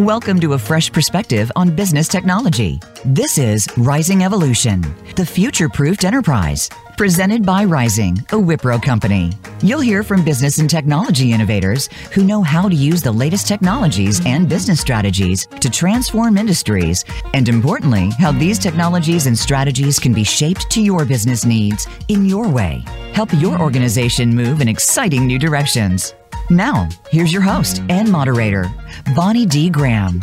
Welcome to a fresh perspective on business technology. This is Rizing Evolution, the future proofed enterprise, presented by Rizing, a Wipro company. You'll hear from business and technology innovators who know how to use the latest technologies and business strategies to transform industries, and importantly, how these technologies and strategies can be shaped to your business needs in your way. Help your organization move in exciting new directions. Now, here's your host and moderator, Bonnie D. Graham.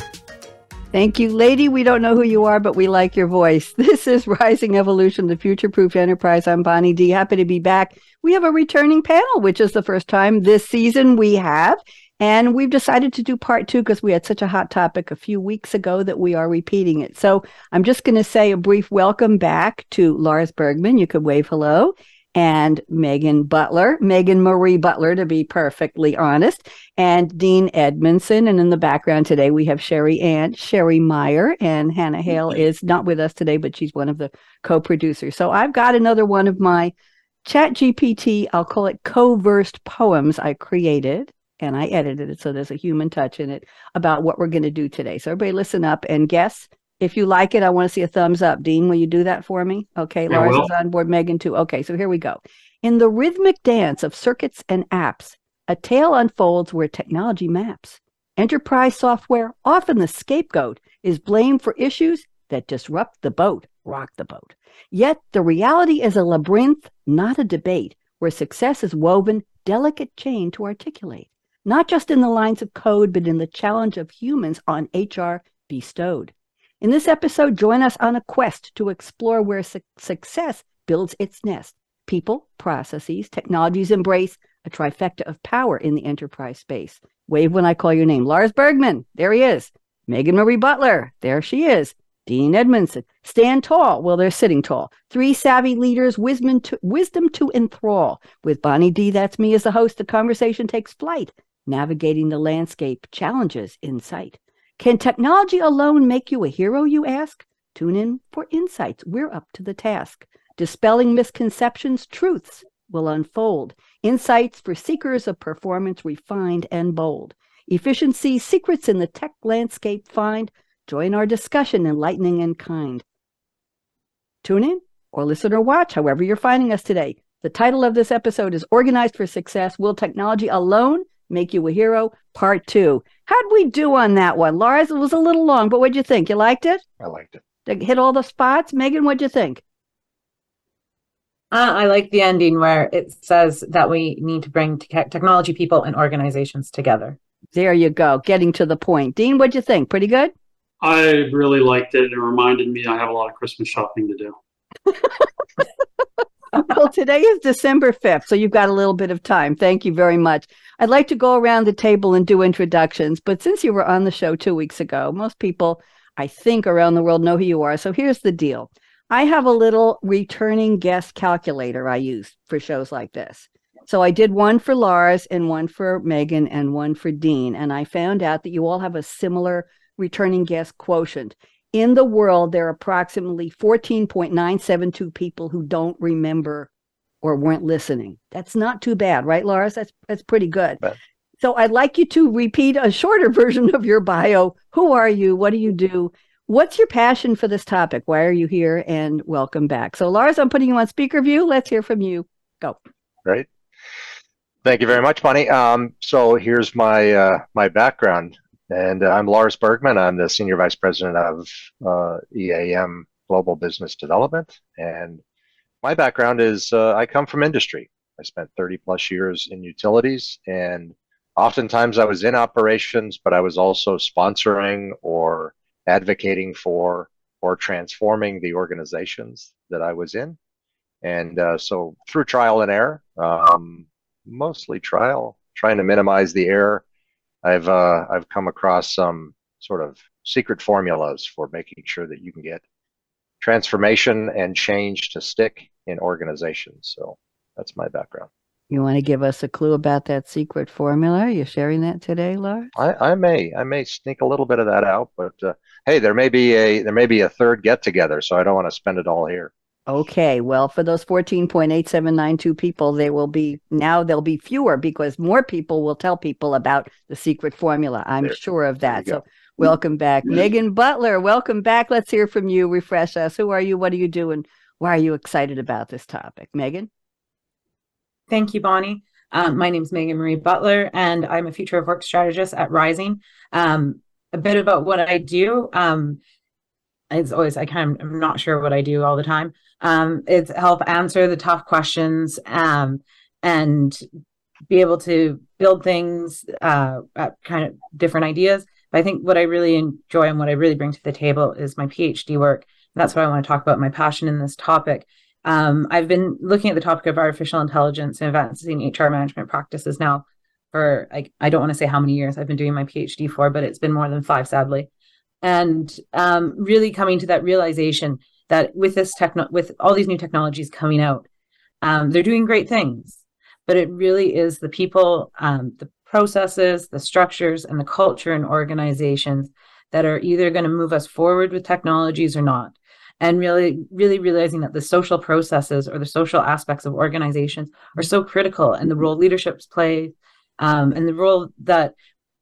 Thank you, lady. We don't know who you are, but we like your voice. This is Rizing Evolution, the future proof enterprise. I'm Bonnie D. Happy to be back. We have a returning panel, which is the first time this season we have. And we've decided to do part two because we had such a hot topic a few weeks ago that we are repeating it. So I'm just going to say a brief welcome back to Lars Bergmann. You could wave hello and Megan Butler, Megan Marie Butler, to be perfectly honest, and Dean Edmundson. And in the background today, we have Sherry Ann, Sherry Meyer, and Hannah Hale is not with us today, but she's one of the co producers. So I've got another one of my Chat GPT, I'll call it co-versed poems I created and I edited it so there's a human touch in it about what we're going to do today. So everybody listen up and guess if you like it, I want to see a thumbs up. Dean, will you do that for me? Okay, Lars is on board, Megan too. Okay, so here we go. In the rhythmic dance of circuits and apps, a tale unfolds where technology maps. Enterprise software, often the scapegoat, is blamed for issues that disrupt the boat, rock the boat. Yet the reality is a labyrinth, not a debate, where success is woven delicate chain to articulate, not just in the lines of code, but in the challenge of humans on HR bestowed. In this episode, join us on a quest to explore where su- success builds its nest. People, processes, technologies embrace a trifecta of power in the enterprise space. Wave when I call your name. Lars Bergmann, there he is. Megan Marie Butler, there she is. Dean Edmundson, stand tall. Well, they're sitting tall. Three savvy leaders, wisdom to, wisdom to enthrall. With Bonnie D, that's me as the host, the conversation takes flight, navigating the landscape, challenges in sight. Can technology alone make you a hero, you ask? Tune in for insights. We're up to the task. Dispelling misconceptions, truths will unfold. Insights for seekers of performance refined and bold. Efficiency, secrets in the tech landscape find. Join our discussion, enlightening and kind. Tune in or listen or watch, however you're finding us today. The title of this episode is Organized for Success Will Technology Alone Make You a Hero, Part Two. How'd we do on that one? Lars, it was a little long, but what'd you think? You liked it? I liked it. Did it hit all the spots? Megan, what'd you think? Uh, I like the ending where it says that we need to bring te- technology people and organizations together. There you go, getting to the point. Dean, what'd you think? Pretty good? I really liked it. It reminded me I have a lot of Christmas shopping to do. well, today is December 5th, so you've got a little bit of time. Thank you very much. I'd like to go around the table and do introductions, but since you were on the show two weeks ago, most people, I think, around the world know who you are. So here's the deal I have a little returning guest calculator I use for shows like this. So I did one for Lars and one for Megan and one for Dean. And I found out that you all have a similar returning guest quotient. In the world, there are approximately 14.972 people who don't remember or weren't listening. That's not too bad, right, Lars? That's that's pretty good. But, so I'd like you to repeat a shorter version of your bio. Who are you? What do you do? What's your passion for this topic? Why are you here? And welcome back. So Lars, I'm putting you on speaker view. Let's hear from you. Go. Great. Thank you very much, Bonnie. Um, so here's my uh, my background, and uh, I'm Lars Bergmann. I'm the senior vice president of uh, EAM Global Business Development, and my background is uh, I come from industry. I spent 30 plus years in utilities, and oftentimes I was in operations, but I was also sponsoring or advocating for or transforming the organizations that I was in. And uh, so through trial and error, um, mostly trial, trying to minimize the error, I've uh, I've come across some sort of secret formulas for making sure that you can get transformation and change to stick in organizations. So that's my background. You want to give us a clue about that secret formula? Are you sharing that today, Lars? I, I may I may sneak a little bit of that out, but uh, hey, there may be a there may be a third get together, so I don't want to spend it all here. Okay, well, for those 14.8792 people, there will be now there'll be fewer because more people will tell people about the secret formula. I'm There- sure of that. So go. Welcome back. Megan Butler, welcome back. Let's hear from you. Refresh us. Who are you? What are you doing? Why are you excited about this topic? Megan? Thank you, Bonnie. Um, my name is Megan Marie Butler, and I'm a future of work strategist at Rizing. Um, a bit about what I do. Um, it's always I kind of I'm not sure what I do all the time. Um, it's help answer the tough questions um, and be able to build things, uh, kind of different ideas. But I think what I really enjoy and what I really bring to the table is my PhD work. That's what I want to talk about. My passion in this topic. Um, I've been looking at the topic of artificial intelligence and advancing HR management practices now for I, I don't want to say how many years I've been doing my PhD for, but it's been more than five, sadly. And um, really coming to that realization that with this techno with all these new technologies coming out, um, they're doing great things, but it really is the people, um, the processes, the structures, and the culture and organizations that are either going to move us forward with technologies or not. And really really realizing that the social processes or the social aspects of organizations are so critical and the role leaderships play um, and the role that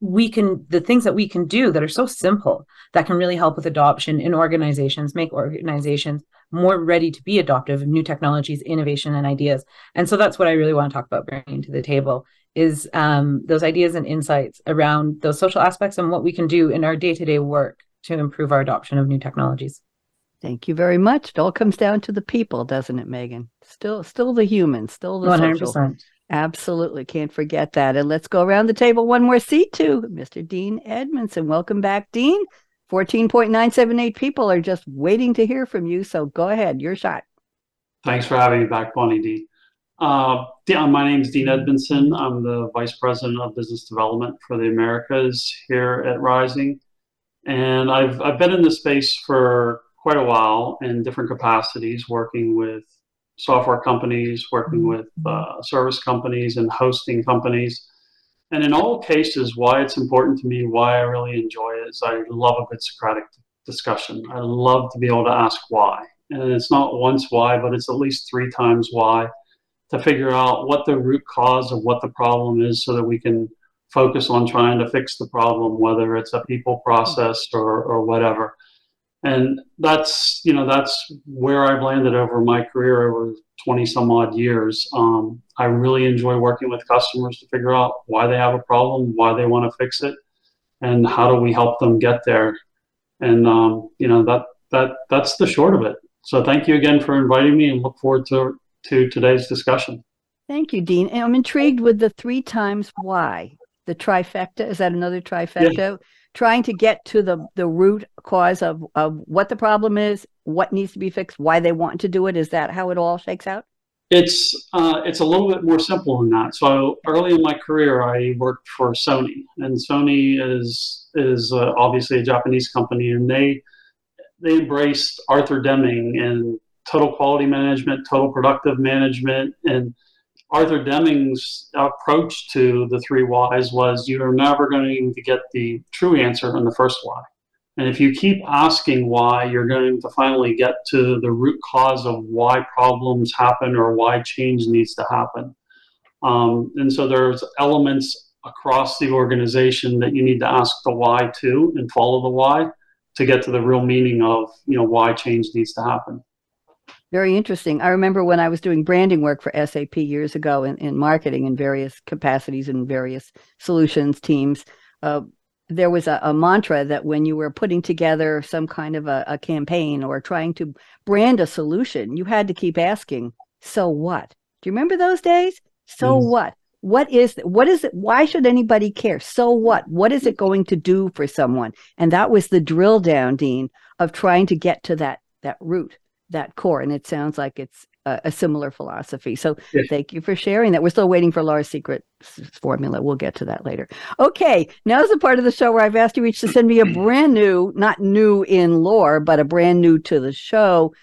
we can the things that we can do that are so simple that can really help with adoption in organizations make organizations more ready to be adoptive of new technologies innovation and ideas and so that's what i really want to talk about bringing to the table is um, those ideas and insights around those social aspects and what we can do in our day-to-day work to improve our adoption of new technologies Thank you very much. It all comes down to the people, doesn't it, Megan? Still, still the humans, still the 100%. Social. Absolutely, can't forget that. And let's go around the table one more seat to Mr. Dean Edmundson. Welcome back, Dean. 14.978 people are just waiting to hear from you. So go ahead, your shot. Thanks for having me back, Bonnie D. Uh, my name is Dean Edmundson. I'm the Vice President of Business Development for the Americas here at Rizing. And I've, I've been in this space for quite a while in different capacities, working with software companies, working mm-hmm. with uh, service companies, and hosting companies. And in all cases, why it's important to me, why I really enjoy it, is I love a good Socratic discussion. I love to be able to ask why. And it's not once why, but it's at least three times why to figure out what the root cause of what the problem is so that we can focus on trying to fix the problem, whether it's a people process or, or whatever and that's you know that's where I've landed over my career over 20 some odd years. Um, I really enjoy working with customers to figure out why they have a problem, why they want to fix it, and how do we help them get there. And um, you know that that that's the short of it. So thank you again for inviting me, and look forward to to today's discussion. Thank you, Dean. And I'm intrigued with the three times why. The trifecta is that another trifecta? Yeah trying to get to the the root cause of of what the problem is, what needs to be fixed, why they want to do it. Is that how it all shakes out? It's uh, it's a little bit more simple than that. So early in my career, I worked for Sony, and Sony is is uh, obviously a Japanese company, and they they embraced Arthur Deming and total quality management, total productive management, and Arthur Deming's approach to the three whys was you're never going to get the true answer on the first why. And if you keep asking why, you're going to finally get to the root cause of why problems happen or why change needs to happen. Um, and so there's elements across the organization that you need to ask the why to and follow the why to get to the real meaning of you know why change needs to happen. Very interesting. I remember when I was doing branding work for SAP years ago in, in marketing in various capacities and various solutions teams. Uh, there was a, a, mantra that when you were putting together some kind of a, a campaign or trying to brand a solution, you had to keep asking, so what? Do you remember those days? So yes. what? What is what is it? Why should anybody care? So what? What is it going to do for someone? And that was the drill down, Dean, of trying to get to that that root that core. And it sounds like it's a, a similar philosophy. So yes. thank you for sharing that. We're still waiting for Laura's secret formula. We'll get to that later. Okay, now's the part of the show where I've asked you each to send me a brand new, not new in lore, but a brand new to the show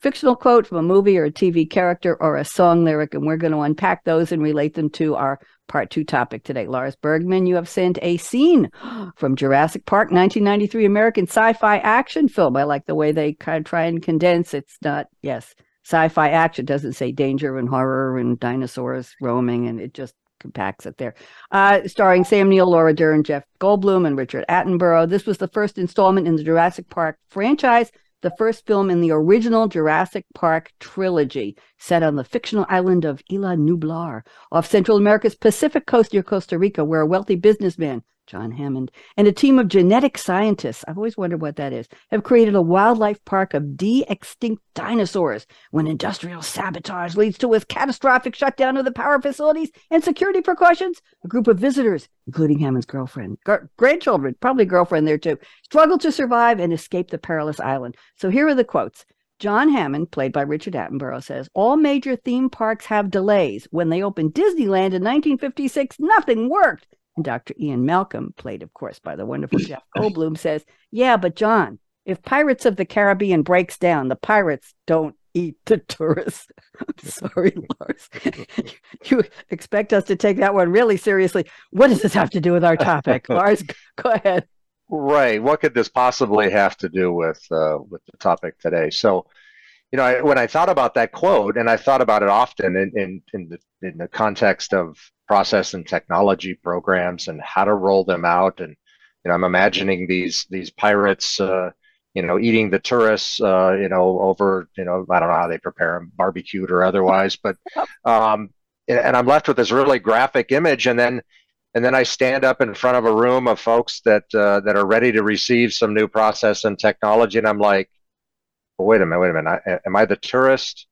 fictional quote from a movie or a TV character or a song lyric, and we're going to unpack those and relate them to our part two topic today. Lars Bergmann, you have sent a scene from Jurassic Park, 1993 American sci fi action film. I like the way they kind of try and condense. It's not, yes, sci fi action doesn't say danger and horror and dinosaurs roaming, and it just compacts it there. Uh, starring Sam Neill, Laura Dern, Jeff Goldblum, and Richard Attenborough. This was the first installment in the Jurassic Park franchise, the first film in the original Jurassic Park trilogy, set on the fictional island of Isla Nublar, off Central America's Pacific coast near Costa Rica, where a wealthy businessman John Hammond, and a team of genetic scientists, I've always wondered what that is, have created a wildlife park of de extinct dinosaurs when industrial sabotage leads to a catastrophic shutdown of the power facilities and security precautions. A group of visitors, including Hammond's girlfriend, gar- grandchildren, probably girlfriend there too, struggle to survive and escape the perilous island. So here are the quotes. John Hammond, played by Richard Attenborough, says all major theme parks have delays. When they opened Disneyland in 1956, nothing worked. And Dr. Ian Malcolm, played, of course, by the wonderful Jeff Goldblum, says, Yeah, but John, if Pirates of the Caribbean breaks down, the pirates don't eat the tourists. I'm sorry, Lars. you expect us to take that one really seriously. What does this have to do with our topic? Lars, go ahead. Right. What could this possibly have to do with uh, with the topic today? So, you know, I, when I thought about that quote, and I thought about it often in in, in the in the context of process and technology programs and how to roll them out. And you know, I'm imagining these these pirates, uh, you know, eating the tourists, uh, you know, over, you know, I don't know how they prepare them, barbecued or otherwise, but um, and I'm left with this really graphic image, and then and then I stand up in front of a room of folks that uh, that are ready to receive some new process and technology, and I'm like, well, wait a minute, wait a minute, I, am I the tourist?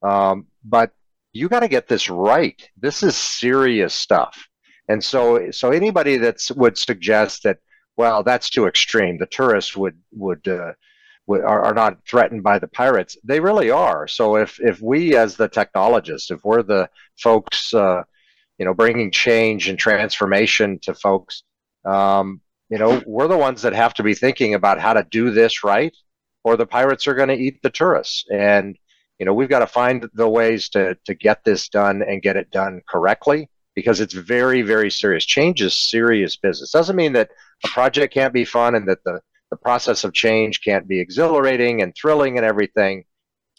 Um, but you got to get this right. This is serious stuff. And so, so anybody that would suggest that, well, that's too extreme. The tourists would would, uh, would are, are not threatened by the pirates. They really are. So if if we as the technologists, if we're the folks, uh, you know, bringing change and transformation to folks, um, you know, we're the ones that have to be thinking about how to do this right, or the pirates are going to eat the tourists. And you know, we've got to find the ways to, to get this done and get it done correctly because it's very, very serious. Change is serious business. Doesn't mean that a project can't be fun and that the, the process of change can't be exhilarating and thrilling and everything,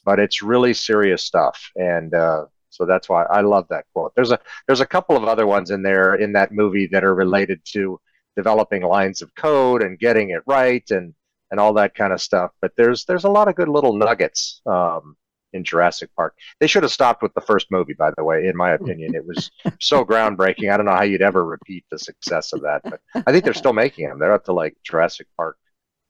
but it's really serious stuff. And uh, so that's why I love that quote. There's a there's a couple of other ones in there in that movie that are related to developing lines of code and getting it right and and all that kind of stuff. But there's there's a lot of good little nuggets um, in Jurassic Park. They should have stopped with the first movie, by the way, in my opinion. It was so groundbreaking. I don't know how you'd ever repeat the success of that, but I think they're still making them. They're up to like Jurassic Park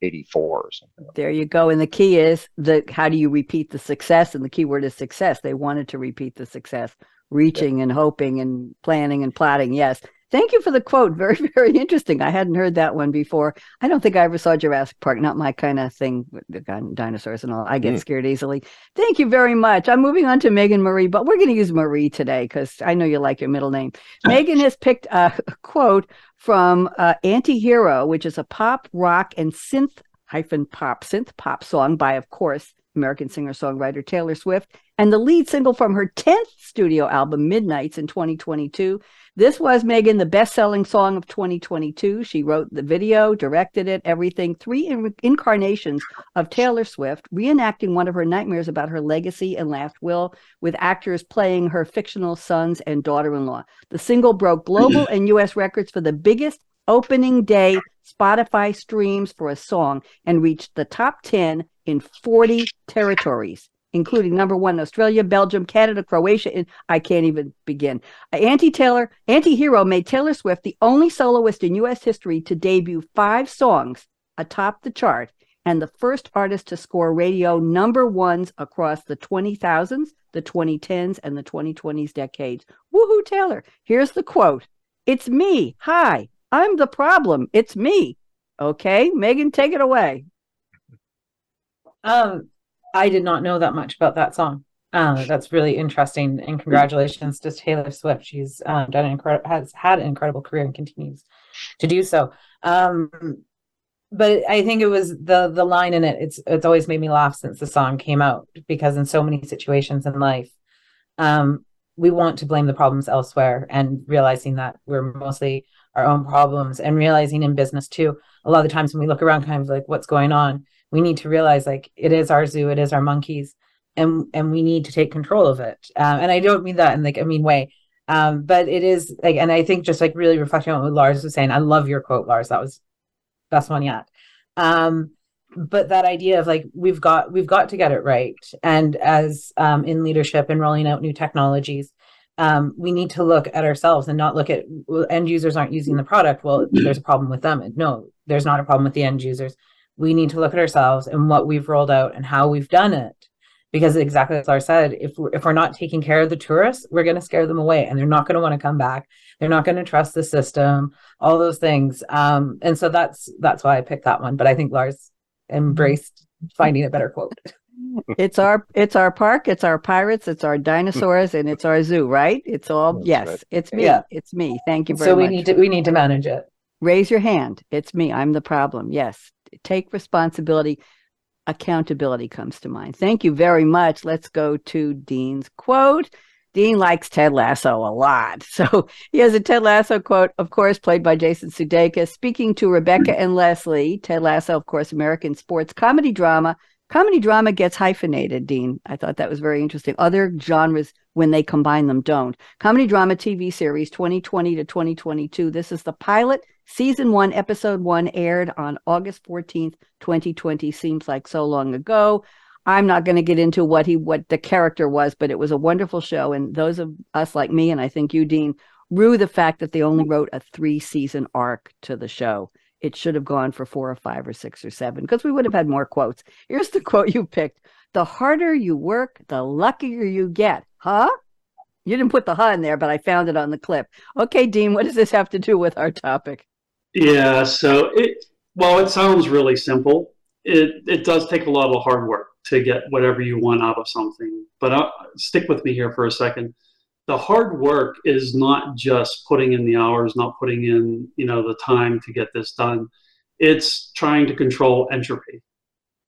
84 or something. There you go. And the key is the how do you repeat the success? And the key word is success. They wanted to repeat the success, reaching yeah. and hoping and planning and plotting. Yes. Thank you for the quote. Very, very interesting. I hadn't heard that one before. I don't think I ever saw Jurassic Park. Not my kind of thing with the dinosaurs and all. I get mm. scared easily. Thank you very much. I'm moving on to Megan Marie, but we're going to use Marie today because I know you like your middle name. Megan has picked a quote from uh, Anti-Hero, which is a pop, rock, and synth hyphen pop, synth pop song by, of course, American singer songwriter Taylor Swift, and the lead single from her 10th studio album, Midnights, in 2022. This was Megan, the best selling song of 2022. She wrote the video, directed it, everything. Three in- incarnations of Taylor Swift, reenacting one of her nightmares about her legacy and last will, with actors playing her fictional sons and daughter in law. The single broke global and US records for the biggest opening day Spotify streams for a song and reached the top 10 in 40 territories, including number one Australia, Belgium, Canada, Croatia, and I can't even begin. Anti Taylor, Anti Hero made Taylor Swift the only soloist in U.S. history to debut five songs atop the chart and the first artist to score radio number ones across the 20,000s, the 2010s, and the 2020s decades. Woohoo, Taylor. Here's the quote It's me. Hi, I'm the problem. It's me. Okay, Megan, take it away. Um, I did not know that much about that song. Uh, that's really interesting, and congratulations to Taylor Swift. She's um, done an incredible, has had an incredible career and continues to do so. Um, but I think it was the the line in it. It's it's always made me laugh since the song came out because in so many situations in life, um, we want to blame the problems elsewhere, and realizing that we're mostly our own problems, and realizing in business too. A lot of the times when we look around, kind of like what's going on, we need to realize like it is our zoo it is our monkeys and and we need to take control of it um, and i don't mean that in like a mean way Um, but it is like, and I think just like really reflecting on what Lars was saying, I love your quote, Lars. That was best one yet. Um, but that idea of like we've got we've got to get it right, and as um, in leadership and rolling out new technologies, um, we need to look at ourselves and not look at well, end users aren't using the product. Well, there's a problem with them. No, there's not a problem with the end users. We need to look at ourselves and what we've rolled out and how we've done it because exactly as Lars said, if we're, if we're not taking care of the tourists, we're going to scare them away, and they're not going to want to come back. They're not going to trust the system, all those things. Um, and so that's that's why I picked that one. But I think Lars embraced finding a better quote. it's our it's our park, it's our pirates, it's our dinosaurs, and it's our zoo, right? It's all that's yes, right. it's me, yeah. it's me. Thank you very much. So we need to we need to manage it. Raise your hand. It's me. I'm the problem. Yes, take responsibility accountability comes to mind. Thank you very much. Let's go to Dean's quote. Dean likes Ted Lasso a lot. So he has a Ted Lasso quote, of course, played by Jason Sudeikis, speaking to Rebecca and Leslie. Ted Lasso, of course, American sports comedy drama. Comedy drama gets hyphenated, Dean. I thought that was very interesting. Other genres, when they combine them, don't. Comedy drama TV series 2020 to 2022. This is the pilot Season one, episode one aired on August 14th, 2020. Seems like so long ago. I'm not going to get into what he what the character was, but it was a wonderful show. And those of us like me, and I think you, Dean, rue the fact that they only wrote a three season arc to the show. It should have gone for four or five or six or seven because we would have had more quotes. Here's the quote you picked The harder you work, the luckier you get. Huh? You didn't put the huh in there, but I found it on the clip. Okay, Dean, what does this have to do with our topic? Yeah, so it well, it sounds really simple. It it does take a lot of hard work to get whatever you want out of something. But I'll, stick with me here for a second. The hard work is not just putting in the hours, not putting in you know the time to get this done. It's trying to control entropy.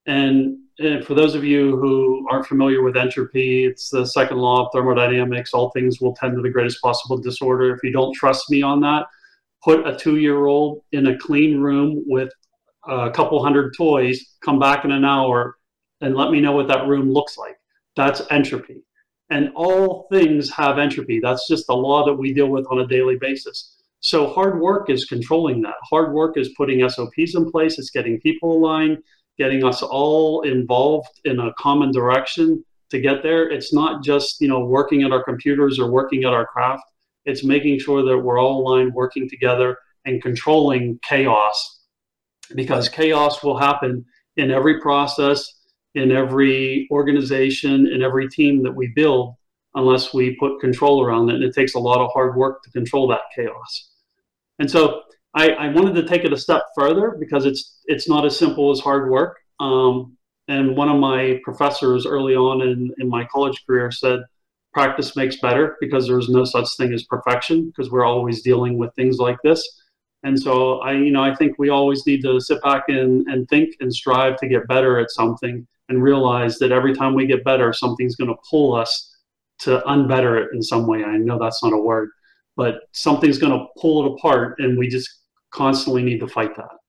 And, and for those of you who aren't familiar with entropy, it's the second law of thermodynamics. All things will tend to the greatest possible disorder. If you don't trust me on that, put a two year old in a clean room with a couple hundred toys, come back in an hour, and let me know what that room looks like. That's entropy. And all things have entropy. That's just the law that we deal with on a daily basis. So hard work is controlling that. Hard work is putting SOPs in place, it's getting people aligned, getting us all involved in a common direction to get there. It's not just, you know, working at our computers or working at our craft it's making sure that we're all aligned, working together, and controlling chaos because chaos will happen in every process, in every organization, in every team that we build unless we put control around it. And it takes a lot of hard work to control that chaos. And so I, I wanted to take it a step further because it's it's not as simple as hard work. Um, and one of my professors early on in, in my college career said, practice makes better because there's no such thing as perfection because we're always dealing with things like this. And so I, you know, I think we always need to sit back and, and think and strive to get better at something and realize that every time we get better, something's going to pull us to unbetter it in some way. I know that's not a word, but something's going to pull it apart and we just constantly need to fight that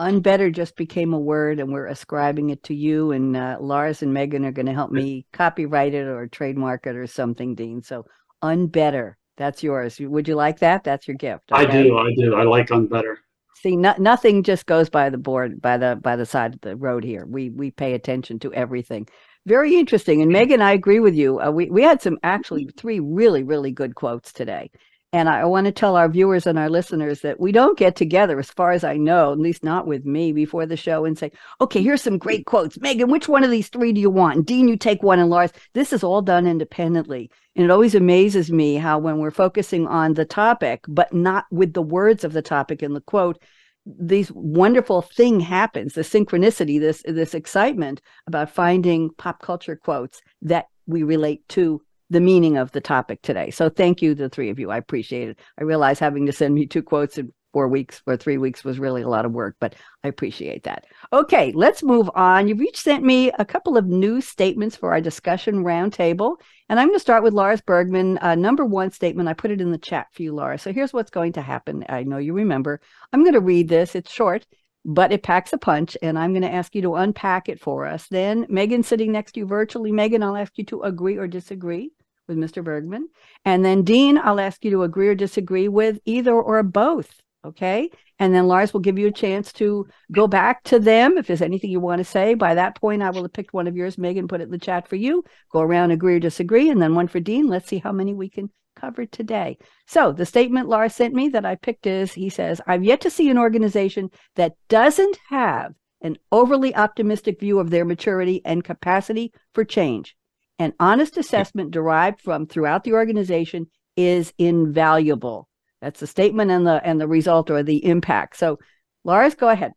unbetter just became a word and we're ascribing it to you and uh, lars and megan are going to help me copyright it or trademark it or something dean. So unbetter that's yours. Would you like that? That's your gift okay? i do i do. I like unbetter. See no, nothing just goes by the board by the by the side of the road here. We we pay attention to everything. Very interesting and megan i agree with you. Uh, we, we had some actually three really really good quotes today and I want to tell our viewers and our listeners that we don't get together, as far as I know, at least not with me, before the show and say, okay, here's some great quotes. Megan, which one of these three do you want? And Dean, you take one, and Lars. This is all done independently. And it always amazes me how, when we're focusing on the topic, but not with the words of the topic in the quote, these wonderful thing happens the synchronicity this this excitement about finding pop culture quotes that we relate to the meaning of the topic today. So thank you, the three of you. I appreciate it. I realize having to send me two quotes in four weeks or three weeks was really a lot of work, but I appreciate that. Okay, let's move on. You've each sent me a couple of new statements for our discussion roundtable. And I'm going to start with Lars Bergmann. Uh, number one statement, I put it in the chat for you, Lars. So here's what's going to happen. I know you remember. I'm going to read this. It's short but it packs a punch and i'm going to ask you to unpack it for us then megan sitting next to you virtually megan i'll ask you to agree or disagree with Mr. Bergmann. And then Dean, I'll ask you to agree or disagree with either or both. Okay. And then Lars will give you a chance to go back to them if there's anything you want to say. By that point, I will have picked one of yours, Megan, put it in the chat for you. Go around, agree or disagree, and then one for Dean. Let's see how many we can cover today. So the statement Lars sent me that I picked is he says, I've yet to see an organization that doesn't have an overly optimistic view of their maturity and capacity for change. An honest assessment derived from throughout the organization is invaluable. That's the statement and the and the result or the impact. So, Lars, go ahead.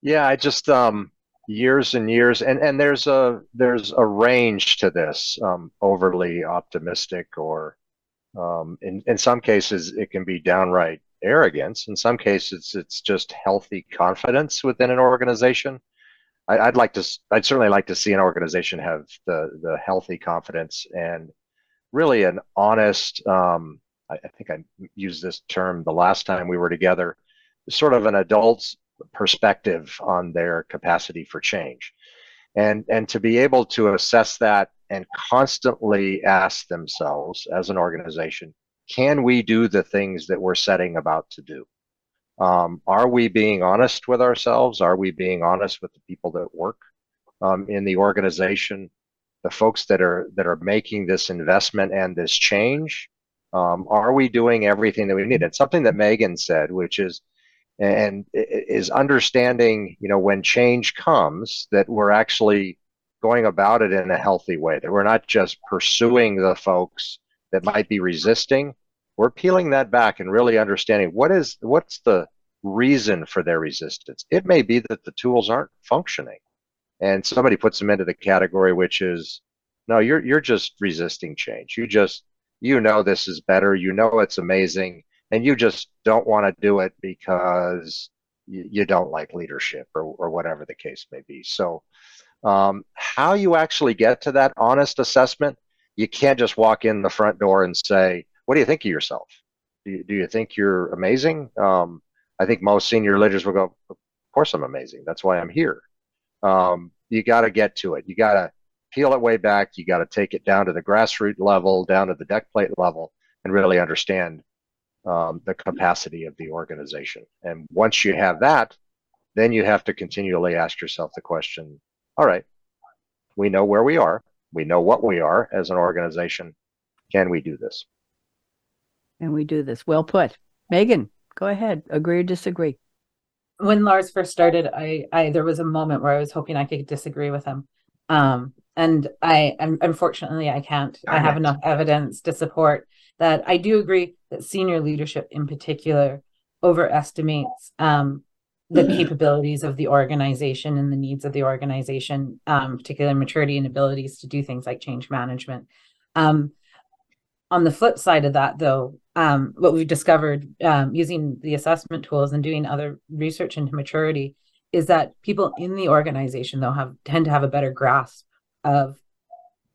Yeah, I just um, years and years, and and there's a there's a range to this. Um, overly optimistic, or um, in in some cases, it can be downright arrogance. In some cases, it's just healthy confidence within an organization. I, would like to. I'd certainly like to see an organization have the the healthy confidence and really an honest. Um, I, I think I used this term the last time we were together. Sort of an adult's perspective on their capacity for change, and and to be able to assess that and constantly ask themselves as an organization, can we do the things that we're setting about to do? Um, are we being honest with ourselves? Are we being honest with the people that work um, in the organization, the folks that are that are making this investment and this change? Um, are we doing everything that we need? And something that Megan said, which is and is understanding, you know, when change comes, that we're actually going about it in a healthy way. That we're not just pursuing the folks that might be resisting, we're peeling that back and really understanding what is what's the reason for their resistance. It may be that the tools aren't functioning, and somebody puts them into the category which is, no, you're you're just resisting change. You just you know this is better. You know it's amazing, and you just don't want to do it because you, don't like leadership or or whatever the case may be. So. Um, how you actually get to that honest assessment, you can't just walk in the front door and say, what do you think of yourself? Do you, do you think you're amazing? Um, I think most senior leaders will go, of course I'm amazing. That's why I'm here. Um, you got to get to it. You got to peel it way back. You got to take it down to the grassroots level, down to the deck plate level, and really understand um, the capacity of the organization. And once you have that, then you have to continually ask yourself the question all right, we know where we are, we know what we are as an organization. Can we do this? And we do this. Well put. Megan, go ahead. Agree or disagree? When Lars first started, I, I there was a moment where I was hoping I could disagree with him. Um, and I unfortunately I can't. I have enough evidence to support that. I do agree that senior leadership in particular overestimates um, the capabilities of the organization and the needs of the organization, um, particularly maturity and abilities to do things like change management. Um, on the flip side of that, though, um, what we've discovered um, using the assessment tools and doing other research into maturity is that people in the organization though have tend to have a better grasp of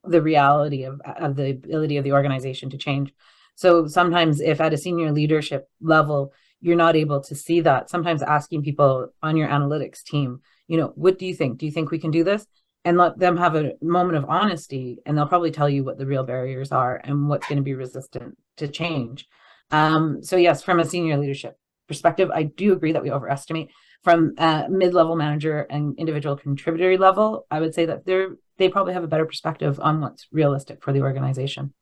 the reality of, of the ability of the organization to change. So sometimes if at a senior leadership level you're not able to see that sometimes asking people on your analytics team you know what do you think? Do you think we can do this and let them have a moment of honesty and they'll probably tell you what the real barriers are and what's going to be resistant to change. Um, so yes from a senior leadership perspective i do agree that we overestimate. From a mid-level manager and individual contributory level i would say that they're they probably have a better perspective on what's realistic for the organization.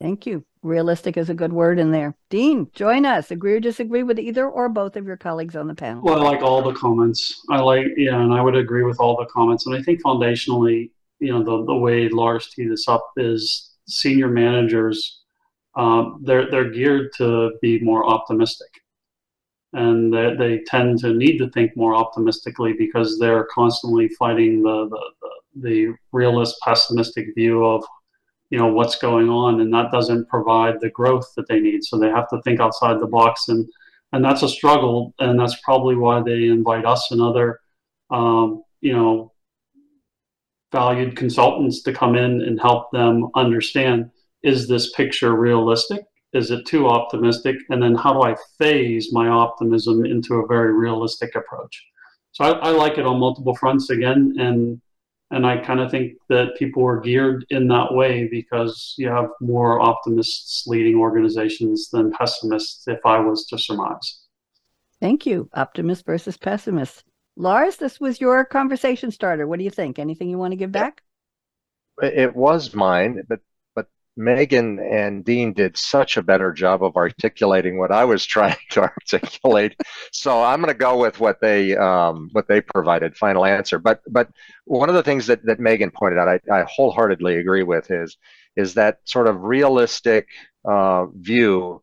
Thank you. Realistic is a good word in there. Dean, join us. Agree or disagree with either or both of your colleagues on the panel? Well, I like all the comments. I like, yeah, and I would agree with all the comments. And I think foundationally, you know, the, the way Lars teed this up is senior managers, um, they're, they're geared to be more optimistic. And they, they tend to need to think more optimistically because they're constantly fighting the, the, the, the realist, pessimistic view of you know what's going on and that doesn't provide the growth that they need. So they have to think outside the box and and that's a struggle and that's probably why they invite us and other um, you know valued consultants to come in and help them understand is this picture realistic? Is it too optimistic? And then how do i phase my optimism into a very realistic approach? So I, I like it on multiple fronts again and And I kind of think that people were geared in that way because you have more optimists leading organizations than pessimists, if I was to surmise. Thank you. Optimist versus pessimist. Lars, this was your conversation starter. What do you think? Anything you want to give back? It was mine, but Megan and Dean did such a better job of articulating what I was trying to articulate. so I'm going to go with what they um, what they provided. Final answer. But but one of the things that, that Megan pointed out, I, I wholeheartedly agree with is is that sort of realistic uh, view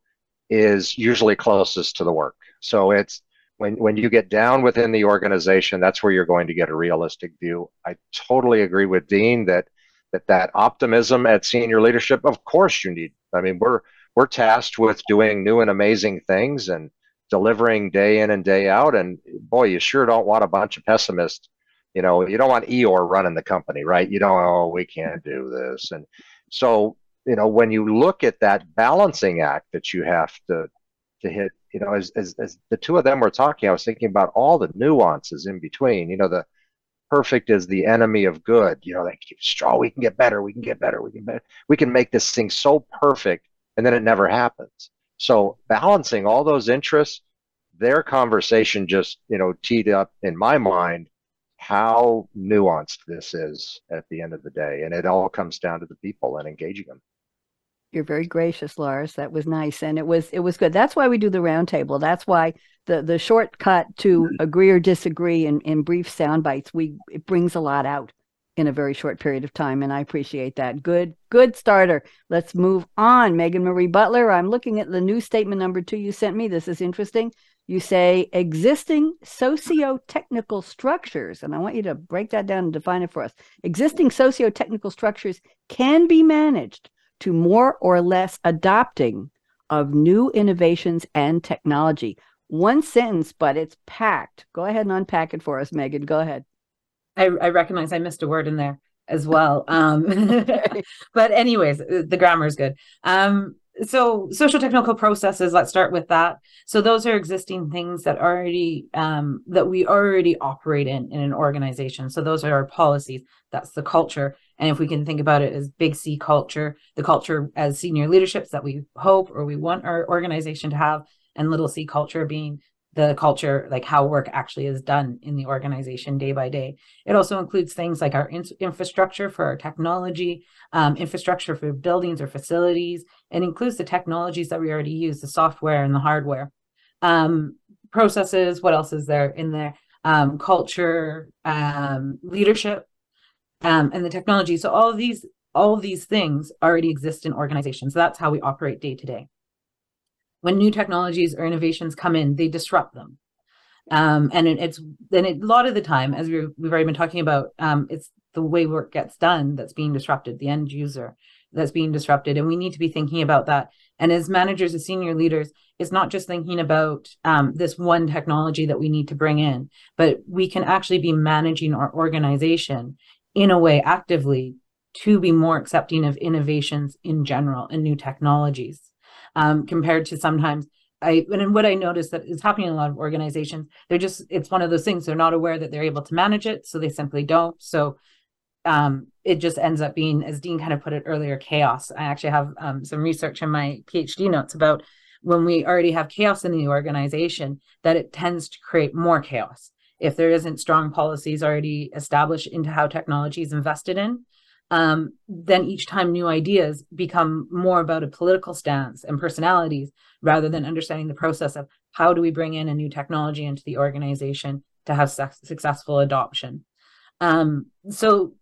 is usually closest to the work. So it's when when you get down within the organization, that's where you're going to get a realistic view. I totally agree with Dean that that that optimism at senior leadership of course you need i mean we're we're tasked with doing new and amazing things and delivering day in and day out. And boy you sure don't want a bunch of pessimists you know you don't want eeyore running the company right? You don't oh we can't do this. And so you know when you look at that balancing act that you have to to hit you know as, as, as the two of them were talking i was thinking about all the nuances in between you know the perfect is the enemy of good. You know, like straw, we can get better, we can get better, we can better. we can make this thing so perfect, and then it never happens. So balancing all those interests, their conversation just you know teed up in my mind how nuanced this is at the end of the day, and it all comes down to the people and engaging them. You're very gracious, Lars. That was nice, and it was it was good. That's why we do the roundtable. That's why the the shortcut to mm-hmm. agree or disagree in, in brief sound bites. We it brings a lot out in a very short period of time, and I appreciate that. Good good starter. Let's move on. Megan Marie Butler. I'm looking at the new statement number two you sent me. This is interesting. You say existing socio-technical structures, and I want you to break that down and define it for us. Existing socio-technical structures can be managed to more or less adopting of new innovations and technology. One sentence, but it's packed. Go ahead and unpack it for us, Megan. Go ahead. I, I recognize I missed a word in there as well. Um, but anyways, the grammar is good. Um, so social technical processes let's start with that so those are existing things that already um, that we already operate in in an organization so those are our policies that's the culture and if we can think about it as big c culture the culture as senior leaderships that we hope or we want our organization to have and little c culture being the culture, like how work actually is done in the organization day by day. It also includes things like our in- infrastructure for our technology, um, infrastructure for buildings or facilities. It includes the technologies that we already use, the software and the hardware. Um, processes, what else is there in there? Um, culture, um, leadership, um, and the technology. So all of these, all of these things already exist in organizations. That's how we operate day to day when new technologies or innovations come in, they disrupt them. Um, and it, it's then a lot of the time, as we we've already been talking about, um, it's the way work gets done that's being disrupted, the end user that's being disrupted, and we need to be thinking about that. And as managers, as senior leaders, it's not just thinking about um, this one technology that we need to bring in, but we can actually be managing our organization in a way actively to be more accepting of innovations in general and new technologies um, compared to sometimes I and what I noticed that is happening in a lot of organizations, they're just it's one of those things they're not aware that they're able to manage it, so they simply don't. So um, it just ends up being, as Dean kind of put it earlier, chaos. I actually have um, some research in my PhD notes about when we already have chaos in the organization, that it tends to create more chaos if there isn't strong policies already established into how technology is invested in um, then each time new ideas become more about a political stance and personalities rather than understanding the process of how do we bring in a new technology into the organization to have su- successful adoption. Um, so,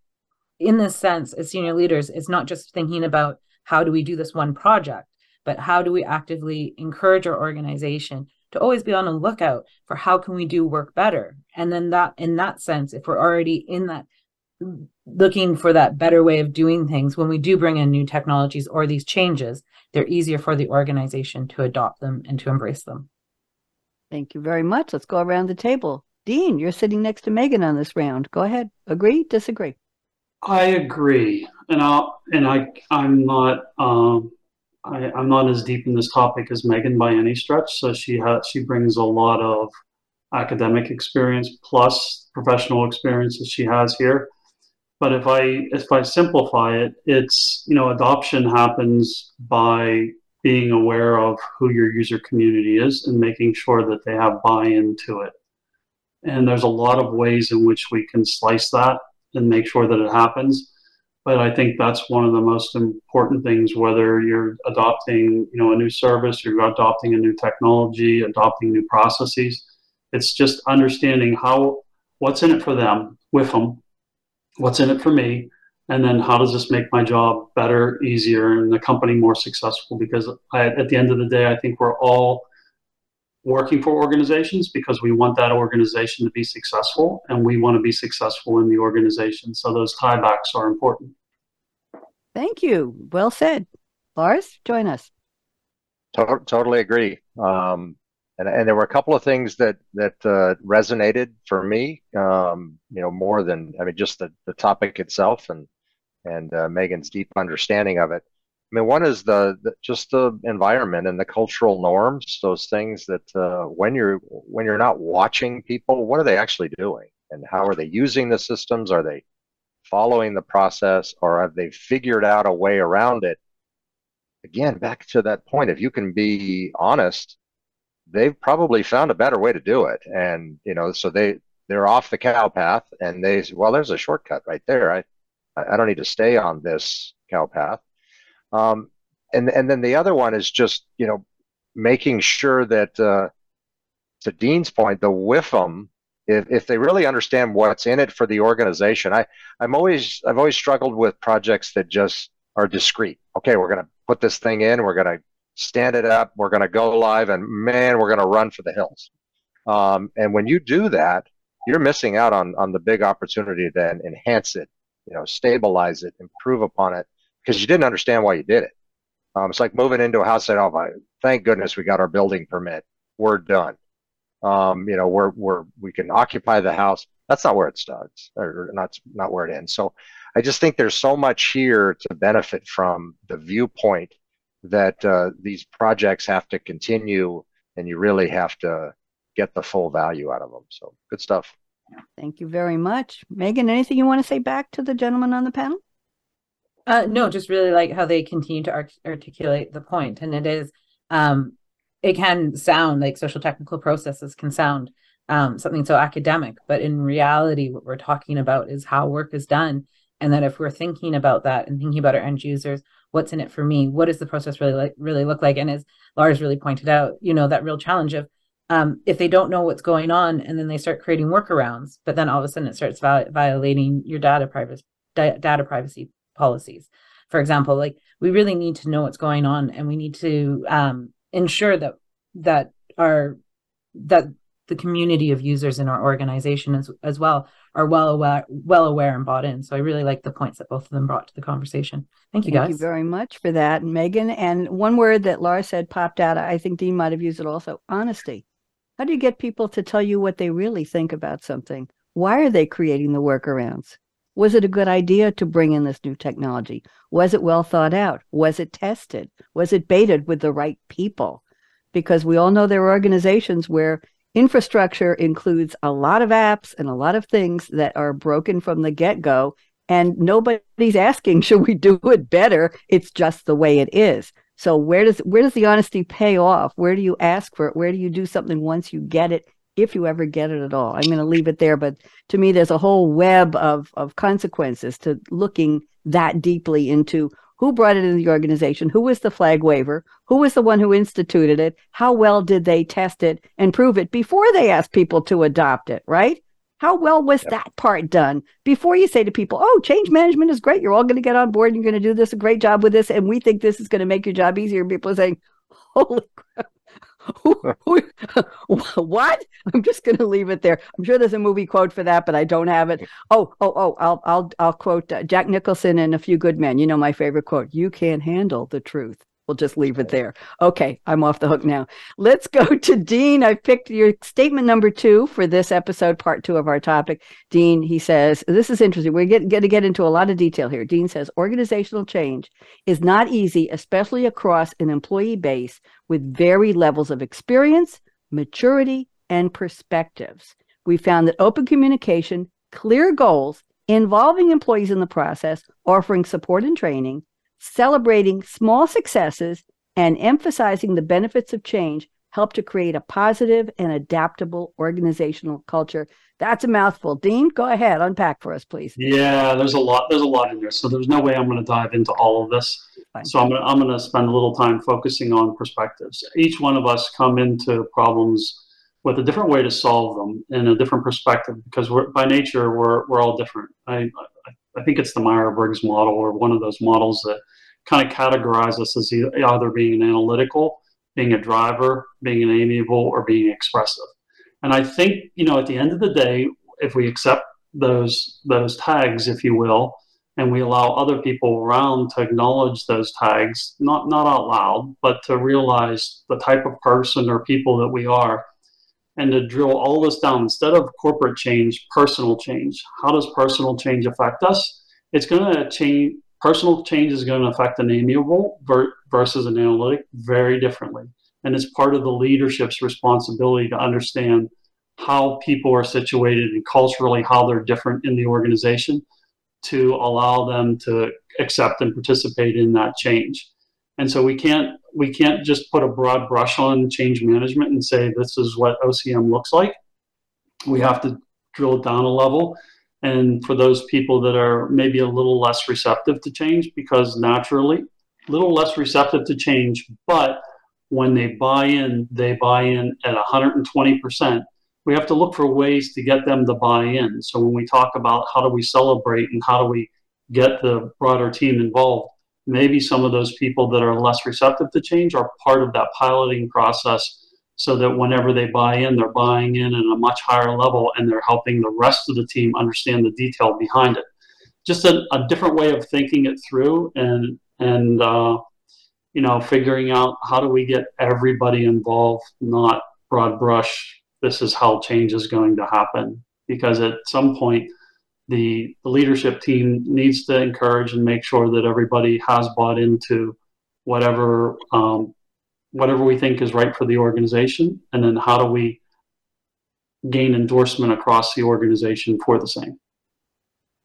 in this sense, as senior leaders, it's not just thinking about how do we do this one project, but how do we actively encourage our organization to always be on a lookout for how can we do work better. And then that in that sense if we're already in that looking for that better way of doing things when we do bring in new technologies or these changes they're easier for the organization to adopt them and to embrace them. Thank you very much. Let's go around the table. Dean you're sitting next to megan on this round. Go ahead. Agree disagree? I agree. And i and i i'm not um I, i'm not as deep in this topic as megan by any stretch so she has she brings a lot of academic experience plus professional experience that she has here But if I if I simplify it, it's you know adoption happens by being aware of who your user community is and making sure that they have buy-in to it. And there's a lot of ways in which we can slice that and make sure that it happens. But I think that's one of the most important things, whether you're adopting, you know, a new service, you're adopting a new technology, adopting new processes. It's just understanding how what's in it for them with them, what's in it for me, and then how does this make my job better, easier, and the company more successful? Because I, at the end of the day, I think we're all working for organizations because we want that organization to be successful and we want to be successful in the organization. So those tiebacks are important. Thank you. Well said. Lars, join us. To- totally agree. Um, and, and there were a couple of things that that uh, resonated for me. Um, you know, more than I mean, just the, the topic itself and and uh, Megan's deep understanding of it. I mean, one is the, the, just the environment and the cultural norms. Those things that uh, when you're when you're not watching people, what are they actually doing, and how are they using the systems? Are they following the process, or have they figured out a way around it? Again, back to that point, if you can be honest, they've probably found a better way to do it, and you know, so they they're off the cow path, and they well, there's a shortcut right there. I I don't need to stay on this cow path. Um, and and then the other one is just you know making sure that uh, to Dean's point, the WIFM, if, if they really understand what's in it for the organization, I I'm always I've always struggled with projects that just are discrete. Okay, we're to put this thing in, we're to stand it up, we're to go live, and man, we're to run for the hills. Um, and when you do that, you're missing out on on the big opportunity to then enhance it, you know, stabilize it, improve upon it, because you didn't understand why you did it. Um, it's like moving into a house and oh my, thank goodness we got our building permit. We're done. Um, you know, we're we're we can occupy the house. That's not where it starts, or not not where it ends. So, I just think there's so much here to benefit from the viewpoint that uh, these projects have to continue, and you really have to get the full value out of them. So, good stuff. Thank you very much, Megan. Anything you want to say back to the gentleman on the panel? Uh, no, just really like how they continue to art- articulate the point, and it is, um, it can sound like social technical processes can sound um, something so academic, but in reality, what we're talking about is how work is done, and that if we're thinking about that and thinking about our end users, what's in it for me? What does the process really like really look like? And as Lars really pointed out, you know that real challenge of um, if they don't know what's going on and then they start creating workarounds, but then all of a sudden it starts violating your data privacy data privacy policies. For example, like we really need to know what's going on, and we need to um, ensure that that our that the community of users in our organization as as well are well aware well aware and bought in. So I really like the points that both of them brought to the conversation. Thank you Thank guys. Thank you very much for that, Megan. And one word that Lars said popped out. I think Dean might have used it also. Honesty. How do you get people to tell you what they really think about something? Why are they creating the workarounds? Was it a good idea to bring in this new technology? Was it well thought out? Was it tested? Was it baited with the right people? Because we all know there are organizations where infrastructure includes a lot of apps and a lot of things that are broken from the get go. And nobody's asking, should we do it better? It's just the way it is. So where does where does the honesty pay off? Where do you ask for it? Where do you do something once you get it if you ever get it at all. I'm going to leave it there, but to me, there's a whole web of of consequences to looking that deeply into who brought it into the organization, who was the flag waver, who was the one who instituted it, how well did they test it and prove it before they asked people to adopt it, right? How well was yep. that part done before you say to people, oh, change management is great. You're all going to get on board. And you're going to do this a great job with this. And we think this is going to make your job easier. People are saying, holy crap, what? I'm just going to leave it there. I'm sure there's a movie quote for that, but I don't have it. Oh, oh, oh! I'll, I'll, I'll quote uh, Jack Nicholson in A Few Good Men. You know my favorite quote: "You can't handle the truth." We'll just leave it there. Okay, I'm off the hook now. Let's go to Dean. I've picked your statement number two for this episode, part two of our topic. Dean, he says, this is interesting. We're going to get into a lot of detail here. Dean says, organizational change is not easy, especially across an employee base with varied levels of experience, maturity, and perspectives. We found that open communication, clear goals, involving employees in the process, offering support and training, celebrating small successes, and emphasizing the benefits of change help to create a positive and adaptable organizational culture. That's a mouthful. Dean, go ahead, unpack for us, please. Yeah, there's a lot. There's a lot in there. So there's no way I'm going to dive into all of this. Fine. So I'm going to, I'm going to spend a little time focusing on perspectives. Each one of us come into problems with a different way to solve them in a different perspective because we're by nature we're we're all different. I I think it's the Myers Briggs model or one of those models that kind of categorize us as either being analytical, being a driver, being an amiable, or being expressive. And I think you know at the end of the day, if we accept those those tags, if you will, and we allow other people around to acknowledge those tags, not not out loud, but to realize the type of person or people that we are and to drill all this down instead of corporate change, personal change. How does personal change affect us? It's going to change. Personal change is going to affect an amiable versus an analytic very differently. And it's part of the leadership's responsibility to understand how people are situated and culturally how they're different in the organization to allow them to accept and participate in that change. And so we can't we can't just put a broad brush on change management and say this is what OCM looks like. We have to drill down a level. And for those people that are maybe a little less receptive to change, because naturally, a little less receptive to change, but when they buy in, they buy in at 120%. We have to look for ways to get them to buy in. So when we talk about how do we celebrate and how do we get the broader team involved, maybe some of those people that are less receptive to change are part of that piloting process so that whenever they buy in, they're buying in at a much higher level and they're helping the rest of the team understand the detail behind it. Just a, a different way of thinking it through and, and, uh, you know, figuring out how do we get everybody involved, not broad brush. This is how change is going to happen. Because at some point, the, the leadership team needs to encourage and make sure that everybody has bought into whatever um, whatever we think is right for the organization, and then how do we gain endorsement across the organization for the same.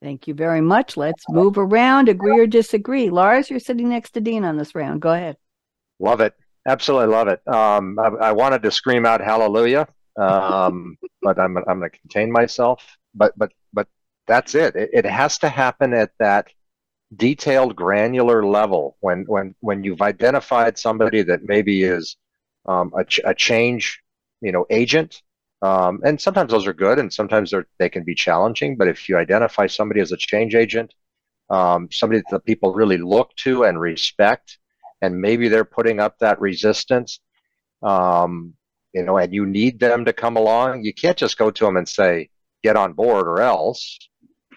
Thank you very much. Let's move around, agree or disagree. Lars, you're sitting next to Dean on this round. Go ahead. Love it. Absolutely love it. Um, I, I, wanted to scream out hallelujah, um, but I'm, I'm going to contain myself. But, but, but that's it. it. It has to happen at that detailed, granular level when when when you've identified somebody that maybe is um, a, ch- a change, you know, agent. Um, and sometimes those are good, and sometimes they can be challenging. But if you identify somebody as a change agent, um, somebody that the people really look to and respect, and maybe they're putting up that resistance, um, you know, and you need them to come along, you can't just go to them and say, "Get on board," or else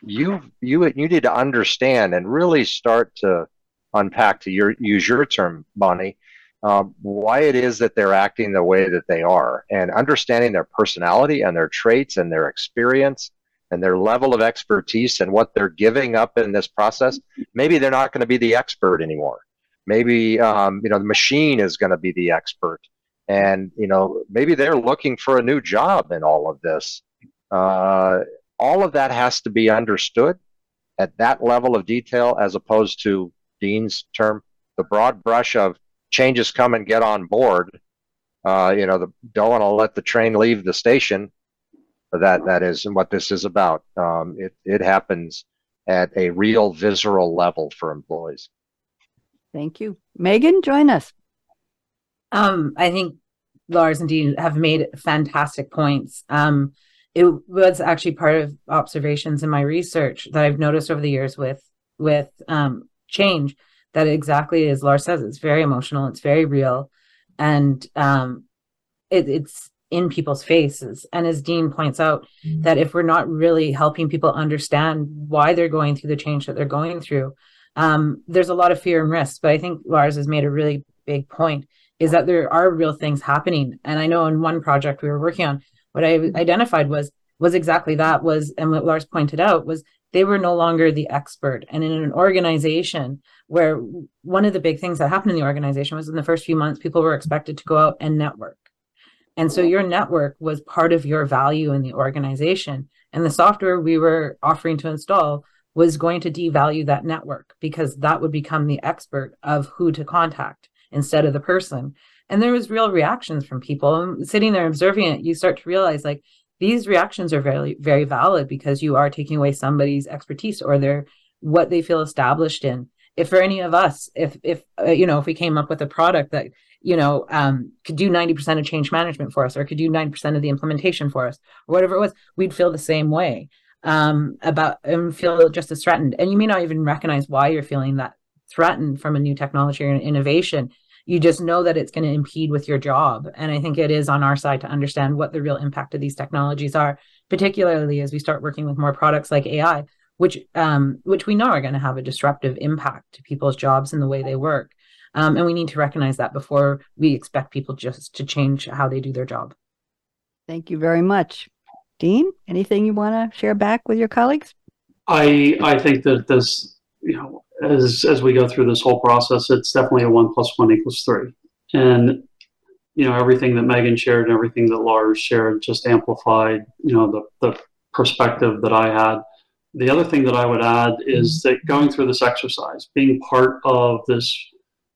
you you you need to understand and really start to unpack to your use your term, Bonnie, um, why it is that they're acting the way that they are, and understanding their personality and their traits and their experience and their level of expertise and what they're giving up in this process. Maybe they're not going to be the expert anymore. Maybe um, you know the machine is going to be the expert, and you know maybe they're looking for a new job in all of this. Uh, all of that has to be understood at that level of detail as opposed to Dean's term, the broad brush of changes come and get on board. Uh, you know, the, don't want to let the train leave the station. That that is what this is about. Um, it it happens at a real visceral level for employees. Thank you, Megan. Join us. Um, I think Lars and Dean have made fantastic points. Um, it was actually part of observations in my research that I've noticed over the years with with um, change that exactly as Lars says, it's very emotional, it's very real, and um, it, it's in people's faces. And as Dean points out, mm-hmm. that if we're not really helping people understand why they're going through the change that they're going through, um, there's a lot of fear and risk. But I think Lars has made a really big point is that there are real things happening. And I know in one project we were working on, what I identified was was exactly that was and what Lars pointed out was they were no longer the expert and in an organization where one of the big things that happened in the organization was in the first few months people were expected to go out and network And so your network was part of your value in the organization. And the software we were offering to install was going to devalue that network because that would become the expert of who to contact instead of the person. And there was real reactions from people. And sitting there observing it, you start to realize like these reactions are very, very valid because you are taking away somebody's expertise or their what they feel established in. If for any of us, if if uh, you know, if we came up with a product that you know um, could do 90% of change management for us or could do 90% of the implementation for us or whatever it was we'd feel the same way um, about and feel just as threatened and you may not even recognize why you're feeling that threatened from a new technology or an innovation you just know that it's going to impede with your job. And i think it is on our side to understand what the real impact of these technologies are particularly as we start working with more products like ai which um, which we know are going to have a disruptive impact to people's jobs and the way they work. Um, and we need to recognize that before we expect people just to change how they do their job. Thank you very much. Dean anything you want to share back with your colleagues? I i think that this you know as as we go through this whole process, it's definitely a one plus one equals three. And you know, everything that Megan shared and everything that Lars shared just amplified, you know, the, the perspective that I had. The other thing that I would add is that going through this exercise, being part of this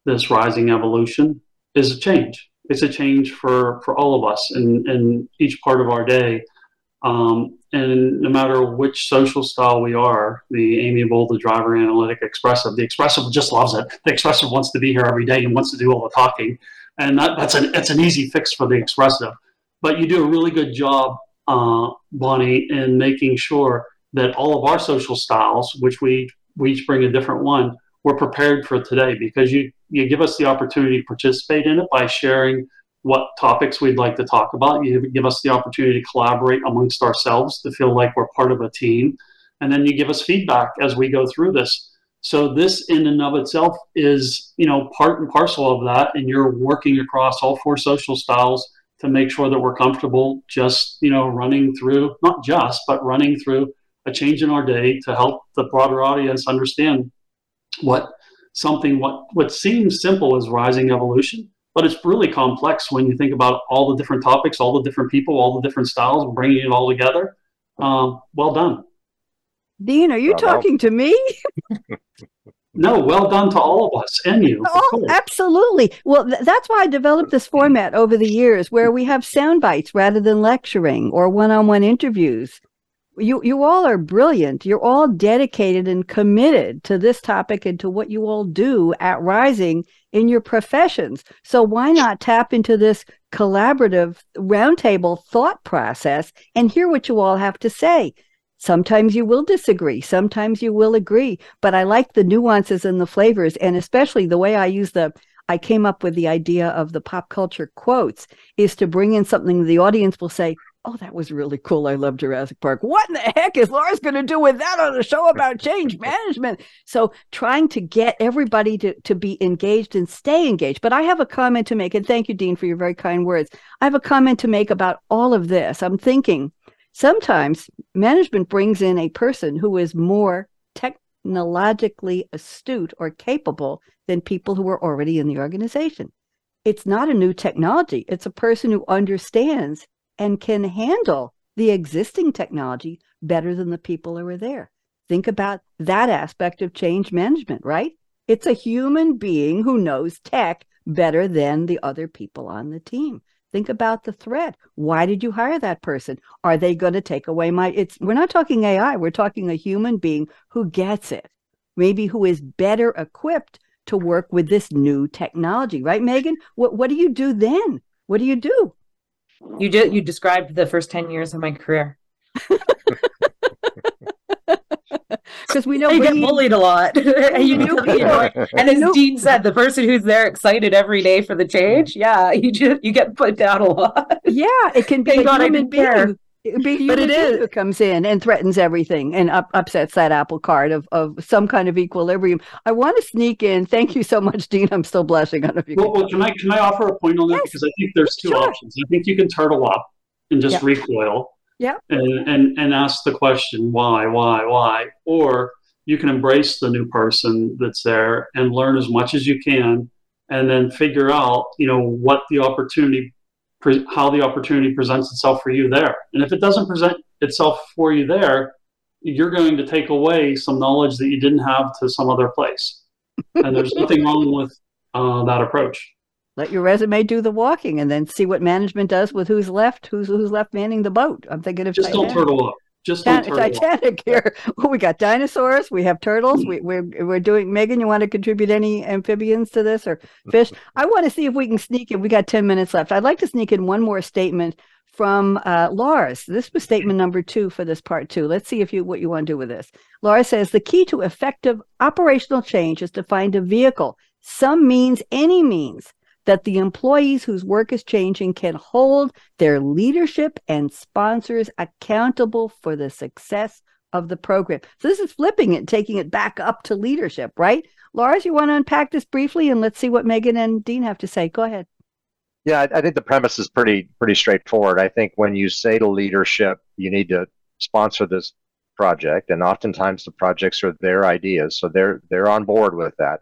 this Rizing Evolution is a change. It's a change for, for all of us in, in each part of our day. Um, and no matter which social style we are, the amiable, the driver analytic, expressive, the expressive just loves it. The expressive wants to be here every day and wants to do all the talking. And that, that's, an, that's an easy fix for the expressive. But you do a really good job, uh, Bonnie, in making sure that all of our social styles, which we, we each bring a different one, we're prepared for today because you, you give us the opportunity to participate in it by sharing what topics we'd like to talk about. You give us the opportunity to collaborate amongst ourselves to feel like we're part of a team. And then you give us feedback as we go through this. So this in and of itself is, you know, part and parcel of that. And you're working across all four social styles to make sure that we're comfortable just, you know, running through, not just, but running through a change in our day to help the broader audience understand what something, what, what seems simple is Rizing Evolution but it's really complex when you think about all the different topics, all the different people, all the different styles, bringing it all together. Um, well done. Dean, are you well, talking well. to me? no, well done to all of us and you. Oh, absolutely. Well, th- that's why I developed this format over the years where we have sound bites rather than lecturing or one on one interviews you you all are brilliant. You're all dedicated and committed to this topic and to what you all do at Rizing in your professions. So why not tap into this collaborative roundtable thought process and hear what you all have to say? Sometimes you will disagree, sometimes you will agree, but I like the nuances and the flavors and especially the way I use the I came up with the idea of the pop culture quotes is to bring in something the audience will say, oh, that was really cool. I love Jurassic Park. What in the heck is Lars going to do with that on a show about change management? So trying to get everybody to, to be engaged and stay engaged. But I have a comment to make, and thank you, Dean, for your very kind words. I have a comment to make about all of this. I'm thinking sometimes management brings in a person who is more technologically astute or capable than people who are already in the organization. It's not a new technology. It's a person who understands and can handle the existing technology better than the people who are there. Think about that aspect of change management, right? It's a human being who knows tech better than the other people on the team. Think about the threat. Why did you hire that person? Are they going to take away my it's we're not talking AI, we're talking a human being who gets it. Maybe who is better equipped to work with this new technology, right Megan? What what do you do then? What do you do? You did. You described the first ten years of my career. Because we know you get bullied a lot, and you know. And as Dean said, the person who's there excited every day for the change, yeah, you just you get put down a lot. Yeah, it can be Thank a God human being but it is who comes in and threatens everything and up, upsets that apple cart of, of some kind of equilibrium. I want to sneak in. Thank you so much, Dean. I'm still blushing. I don't know if you well, can. well, can I can I offer a point on that yes. because I think there's two sure. options. I think you can turtle up and just yeah. recoil. Yeah. And, and and ask the question why why why or you can embrace the new person that's there and learn as much as you can and then figure out you know what the opportunity pre- how the opportunity presents itself for you there. And if it doesn't present itself for you there, you're going to take away some knowledge that you didn't have to some other place. And there's nothing wrong with uh, that approach. Let your resume do the walking, and then see what management does with who's left, who's who's left manning the boat. I'm thinking of just don't turtle up. Just Titanic here. We got dinosaurs, we have turtles. We, we're we're doing. Megan, you want to contribute any amphibians to this or fish? I want to see if we can sneak in. We got ten minutes left. I'd like to sneak in one more statement from uh, Lars. This was statement number two for this part two. Let's see if you what you want to do with this. Lars says the key to effective operational change is to find a vehicle, some means, any means that the employees whose work is changing can hold their leadership and sponsors accountable for the success of the program. So this is flipping it, taking it back up to leadership, right? Lars, you want to unpack this briefly and let's see what Megan and Dean have to say. Go ahead. Yeah, I, I think the premise is pretty pretty straightforward. I think when you say to leadership, you need to sponsor this project, and oftentimes the projects are their ideas, so they're they're on board with that.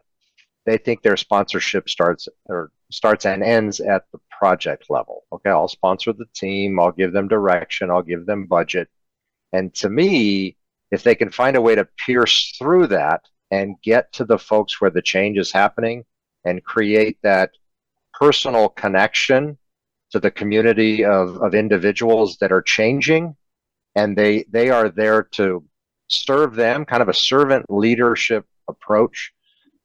They think their sponsorship starts or starts and ends at the project level. Okay, I'll sponsor the team, I'll give them direction, I'll give them budget. And to me, if they can find a way to pierce through that and get to the folks where the change is happening and create that personal connection to the community of, of individuals that are changing and they they are there to serve them kind of a servant leadership approach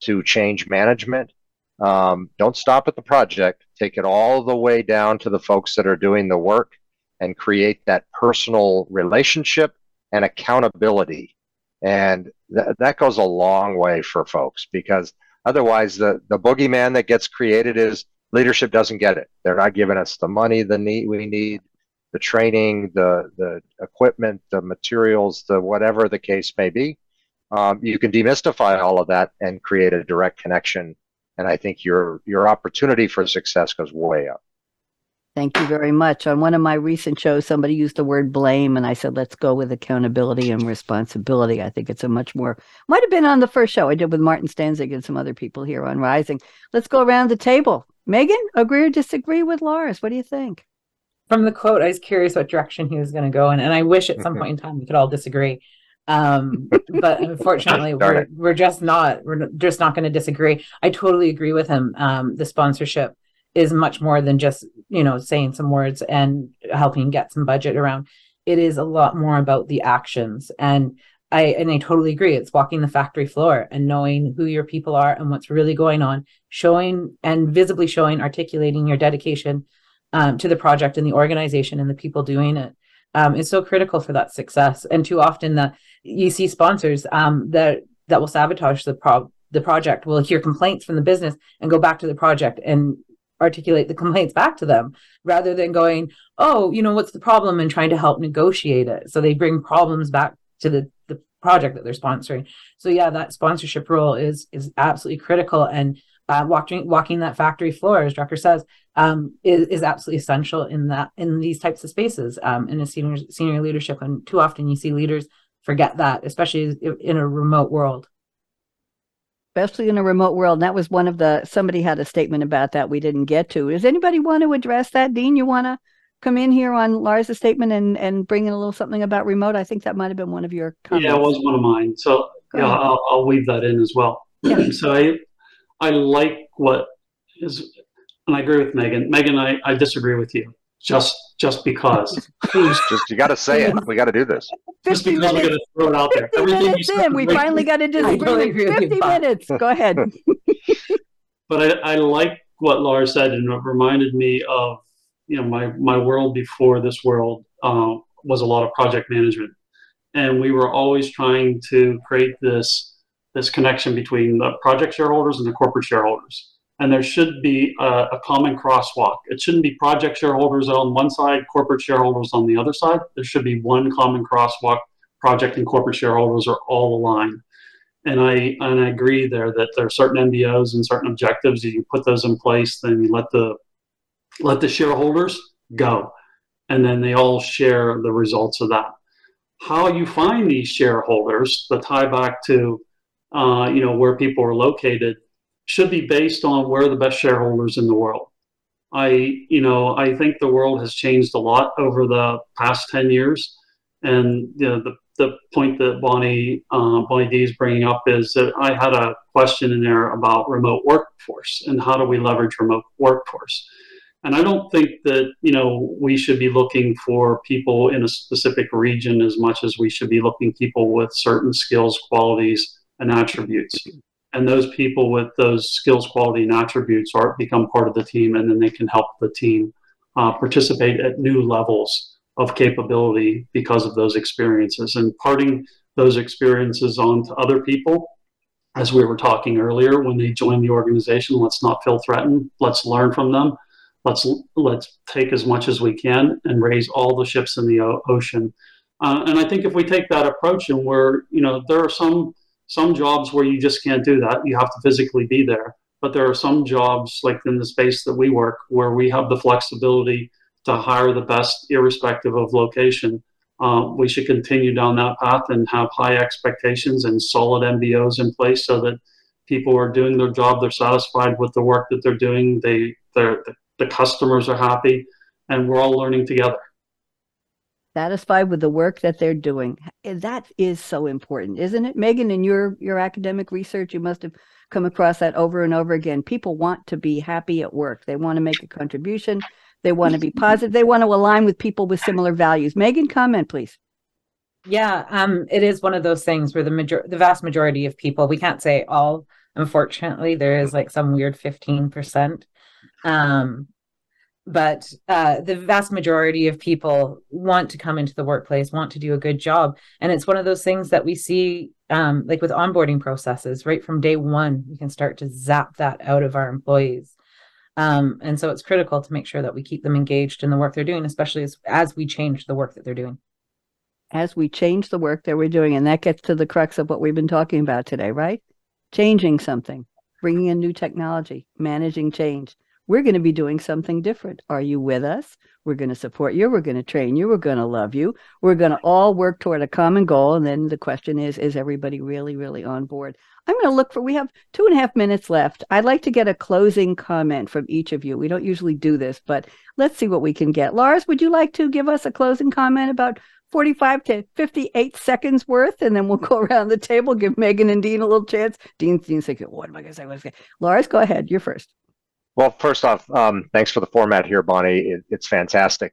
to change management um, don't stop at the project. Take it all the way down to the folks that are doing the work and create that personal relationship and accountability. And th- that goes a long way for folks because otherwise, the, the boogeyman that gets created is leadership doesn't get it. They're not giving us the money the need we need, the training, the the equipment, the materials, the whatever the case may be. Um, you can demystify all of that and create a direct connection and I think your your opportunity for success goes way up. Thank you very much. On one of my recent shows, somebody used the word blame, and I said, let's go with accountability and responsibility. I think it's a much more, might have been on the first show I did with Martin Stanzig and some other people here on Rizing. Let's go around the table. Megan, agree or disagree with Lars? What do you think? From the quote, I was curious what direction he was going to go in, and I wish at some point in time we could all disagree. Um, but unfortunately, we're, we're just not we're just not going to disagree. I totally agree with him. Um, the sponsorship is much more than just you know saying some words and helping get some budget around. It is a lot more about the actions and. I and I totally agree. It's walking the factory floor and knowing who your people are and what's really going on, showing and visibly showing, articulating your dedication um, to the project and the organization and the people doing it um, is so critical for that success. And too often, the you see sponsors um, that that will sabotage the pro- the project. Will hear complaints from the business and go back to the project and articulate the complaints back to them rather than going, oh, you know, what's the problem and trying to help negotiate it. So they bring problems back to the the project that they're sponsoring. So yeah, that sponsorship role is is absolutely critical and uh, walking walking that factory floor, as Drucker says, um, is, is absolutely essential in that in these types of spaces um, in a senior senior leadership. And too often you see leaders forget that, especially in a remote world. Especially in a remote world. And that was one of the somebody had a statement about that we didn't get to. Does anybody want to address that? Dean, you want to come in here on Lars' statement and, and bring in a little something about remote? I think that might have been one of your comments. Yeah, it was one of mine. So yeah, I'll, I'll, weave that in as well. Yeah. so I I like what is, and I agree with Megan. Megan, I, I disagree with you. Just just because. just you got to say it. We got to do this. Just because we're going to throw it out there. Everything you said. We finally got to disagree. Fifty minutes. Go ahead. but I, I like what Lars said, and it reminded me of you know my my world before this world uh, was a lot of project management, and we were always trying to create this this connection between the project shareholders and the corporate shareholders. And there should be a, a, common crosswalk. It shouldn't be project shareholders on one side, corporate shareholders on the other side. There should be one common crosswalk. Project and corporate shareholders are all aligned. And I and I agree there that there are certain MBOs and certain objectives. You put those in place, then you let the let the shareholders go, and then they all share the results of that. How you find these shareholders, the tie back to uh, you know, where people are located should be based on where the best shareholders in the world. I, you know, I think the world has changed a lot over the past 10 years. And you know, the, the point that Bonnie, uh, Bonnie D is bringing up is that I had a question in there about remote workforce and how do we leverage remote workforce. And I don't think that, you know, we should be looking for people in a specific region as much as we should be looking people with certain skills, qualities, and attributes and those people with those skills, quality, and attributes are become part of the team, and then they can help the team uh, participate at new levels of capability because of those experiences and parting those experiences on to other people. As we were talking earlier, when they join the organization, let's not feel threatened. Let's learn from them. Let's let's take as much as we can and raise all the ships in the ocean. Uh, and I think if we take that approach, and we're you know there are some some jobs where you just can't do that. You have to physically be there. But there are some jobs, like in the space that we work, where we have the flexibility to hire the best, irrespective of location. Uh, we should continue down that path and have high expectations and solid MBOs in place so that people are doing their job, they're satisfied with the work that they're doing, they, the customers are happy, and we're all learning together satisfied with the work that they're doing. That is so important, isn't it? Megan, in your your academic research, you must have come across that over and over again. People want to be happy at work. They want to make a contribution. They want to be positive. They want to align with people with similar values. Megan, comment, please. Yeah, um, it is one of those things where the major the vast majority of people, we can't say all, unfortunately, there is like some weird 15%. Um, but uh, the vast majority of people want to come into the workplace want to do a good job. And it's one of those things that we see um, like with onboarding processes right from day one we can start to zap that out of our employees. Um, and so it's critical to make sure that we keep them engaged in the work they're doing especially as, as we change the work that they're doing. As we change the work that we're doing and that gets to the crux of what we've been talking about today right? Changing something bringing in new technology managing change we're going to be doing something different. Are you with us? We're going to support you. We're going to train you. We're going to love you. We're going to all work toward a common goal. And then the question is, is everybody really, really on board? I'm going to look for, we have two and a half minutes left. I'd like to get a closing comment from each of you. We don't usually do this, but let's see what we can get. Lars, would you like to give us a closing comment about 45 to 58 seconds worth, and then we'll go around the table, give Megan and Dean a little chance. Dean, Dean's thinking, what am I going to say? Lars, go ahead. You're first. Well, first off, um, thanks for the format here, Bonnie. It, it's fantastic.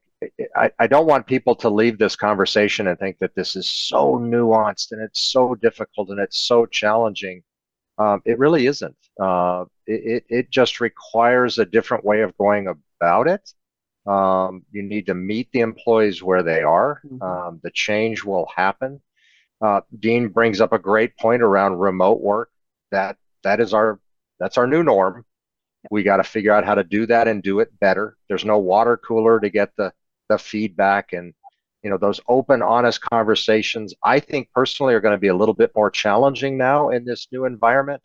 I, I don't want people to leave this conversation and think that this is so nuanced and it's so difficult and it's so challenging. Um, it really isn't. Uh, it, it just requires a different way of going about it. Um, you need to meet the employees where they are. Mm-hmm. Um, the change will happen. Uh, Dean brings up a great point around remote work. That that is our that's our new norm. We got to figure out how to do that and do it better. There's no water cooler to get the, the feedback and you know those open honest conversations i think personally are going to be a little bit more challenging now in this new environment.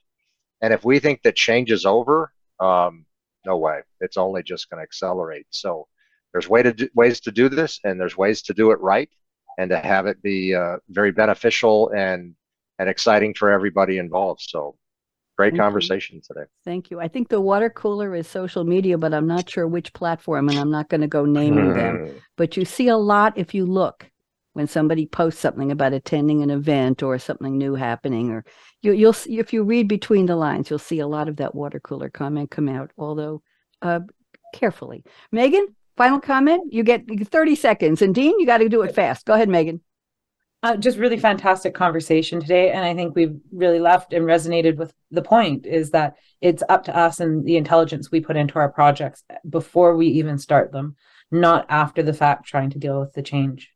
And if we think that change is over um, no way. It's only just going to accelerate. So there's way to do, ways to do this and there's ways to do it right and to have it be uh, very beneficial and and exciting for everybody involved. So Great Thank conversation you. today. Thank you. I think the water cooler is social media, but I'm not sure which platform, and I'm not going to go naming them. Hmm. But you see a lot if you look when somebody posts something about attending an event or something new happening, or you, you'll if you read between the lines, you'll see a lot of that water cooler comment come out. Although uh, carefully, Megan. Final comment. You get 30 seconds, and Dean, you got to do it fast. Go ahead, Megan. Uh, just really fantastic conversation today. And I think we've really left and resonated with the point is that it's up to us and the intelligence we put into our projects before we even start them, not after the fact trying to deal with the change.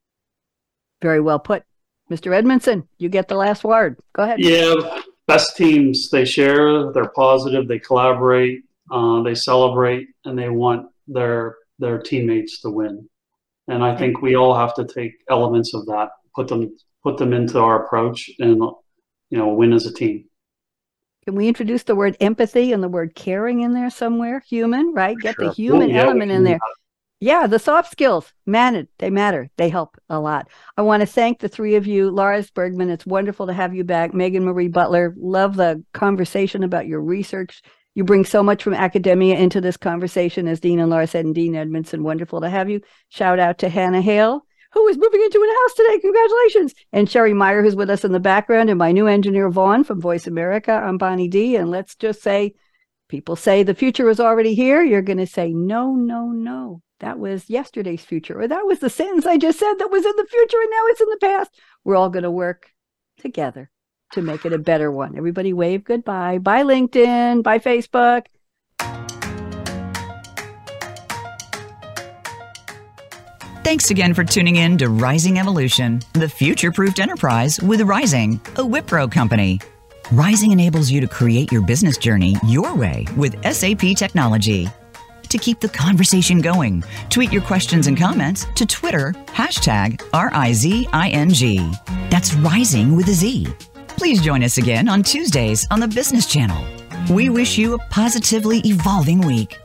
Very well put. Mr. Edmundson, you get the last word. Go ahead. Yeah, best teams, they share, they're positive, they collaborate, uh, they celebrate, and they want their their teammates to win. And I think we all have to take elements of that put them put them into our approach and you know win as a team. Can we introduce the word empathy and the word caring in there somewhere? Human right? Get sure. the human well, yeah, element in there. Yeah the soft skills man they matter they help a lot. I want to thank the three of you lars bergmann it's wonderful to have you back megan marie butler love the conversation about your research. You bring so much from academia into this conversation, as Dean and Lars said, and Dean Edmundson, wonderful to have you. Shout out to Hannah Hale, who is moving into a house today. Congratulations. And Sherry Meyer, who's with us in the background, and my new engineer, Vaughn from Voice America. I'm Bonnie D. And let's just say, people say the future is already here. You're going to say, no, no, no. That was yesterday's future, or that was the sentence I just said that was in the future and now it's in the past. We're all going to work together to make it a better one. Everybody wave goodbye. Bye, LinkedIn. Bye, Facebook. Thanks again for tuning in to Rizing Evolution, the future proofed enterprise with Rizing, a Wipro company. Rizing enables you to create your business journey your way with SAP technology. To keep the conversation going, tweet your questions and comments to Twitter, hashtag R-I-Z-I-N-G. That's Rizing with a Z. Please join us again on Tuesdays on the Business Channel. We wish you a positively evolving week.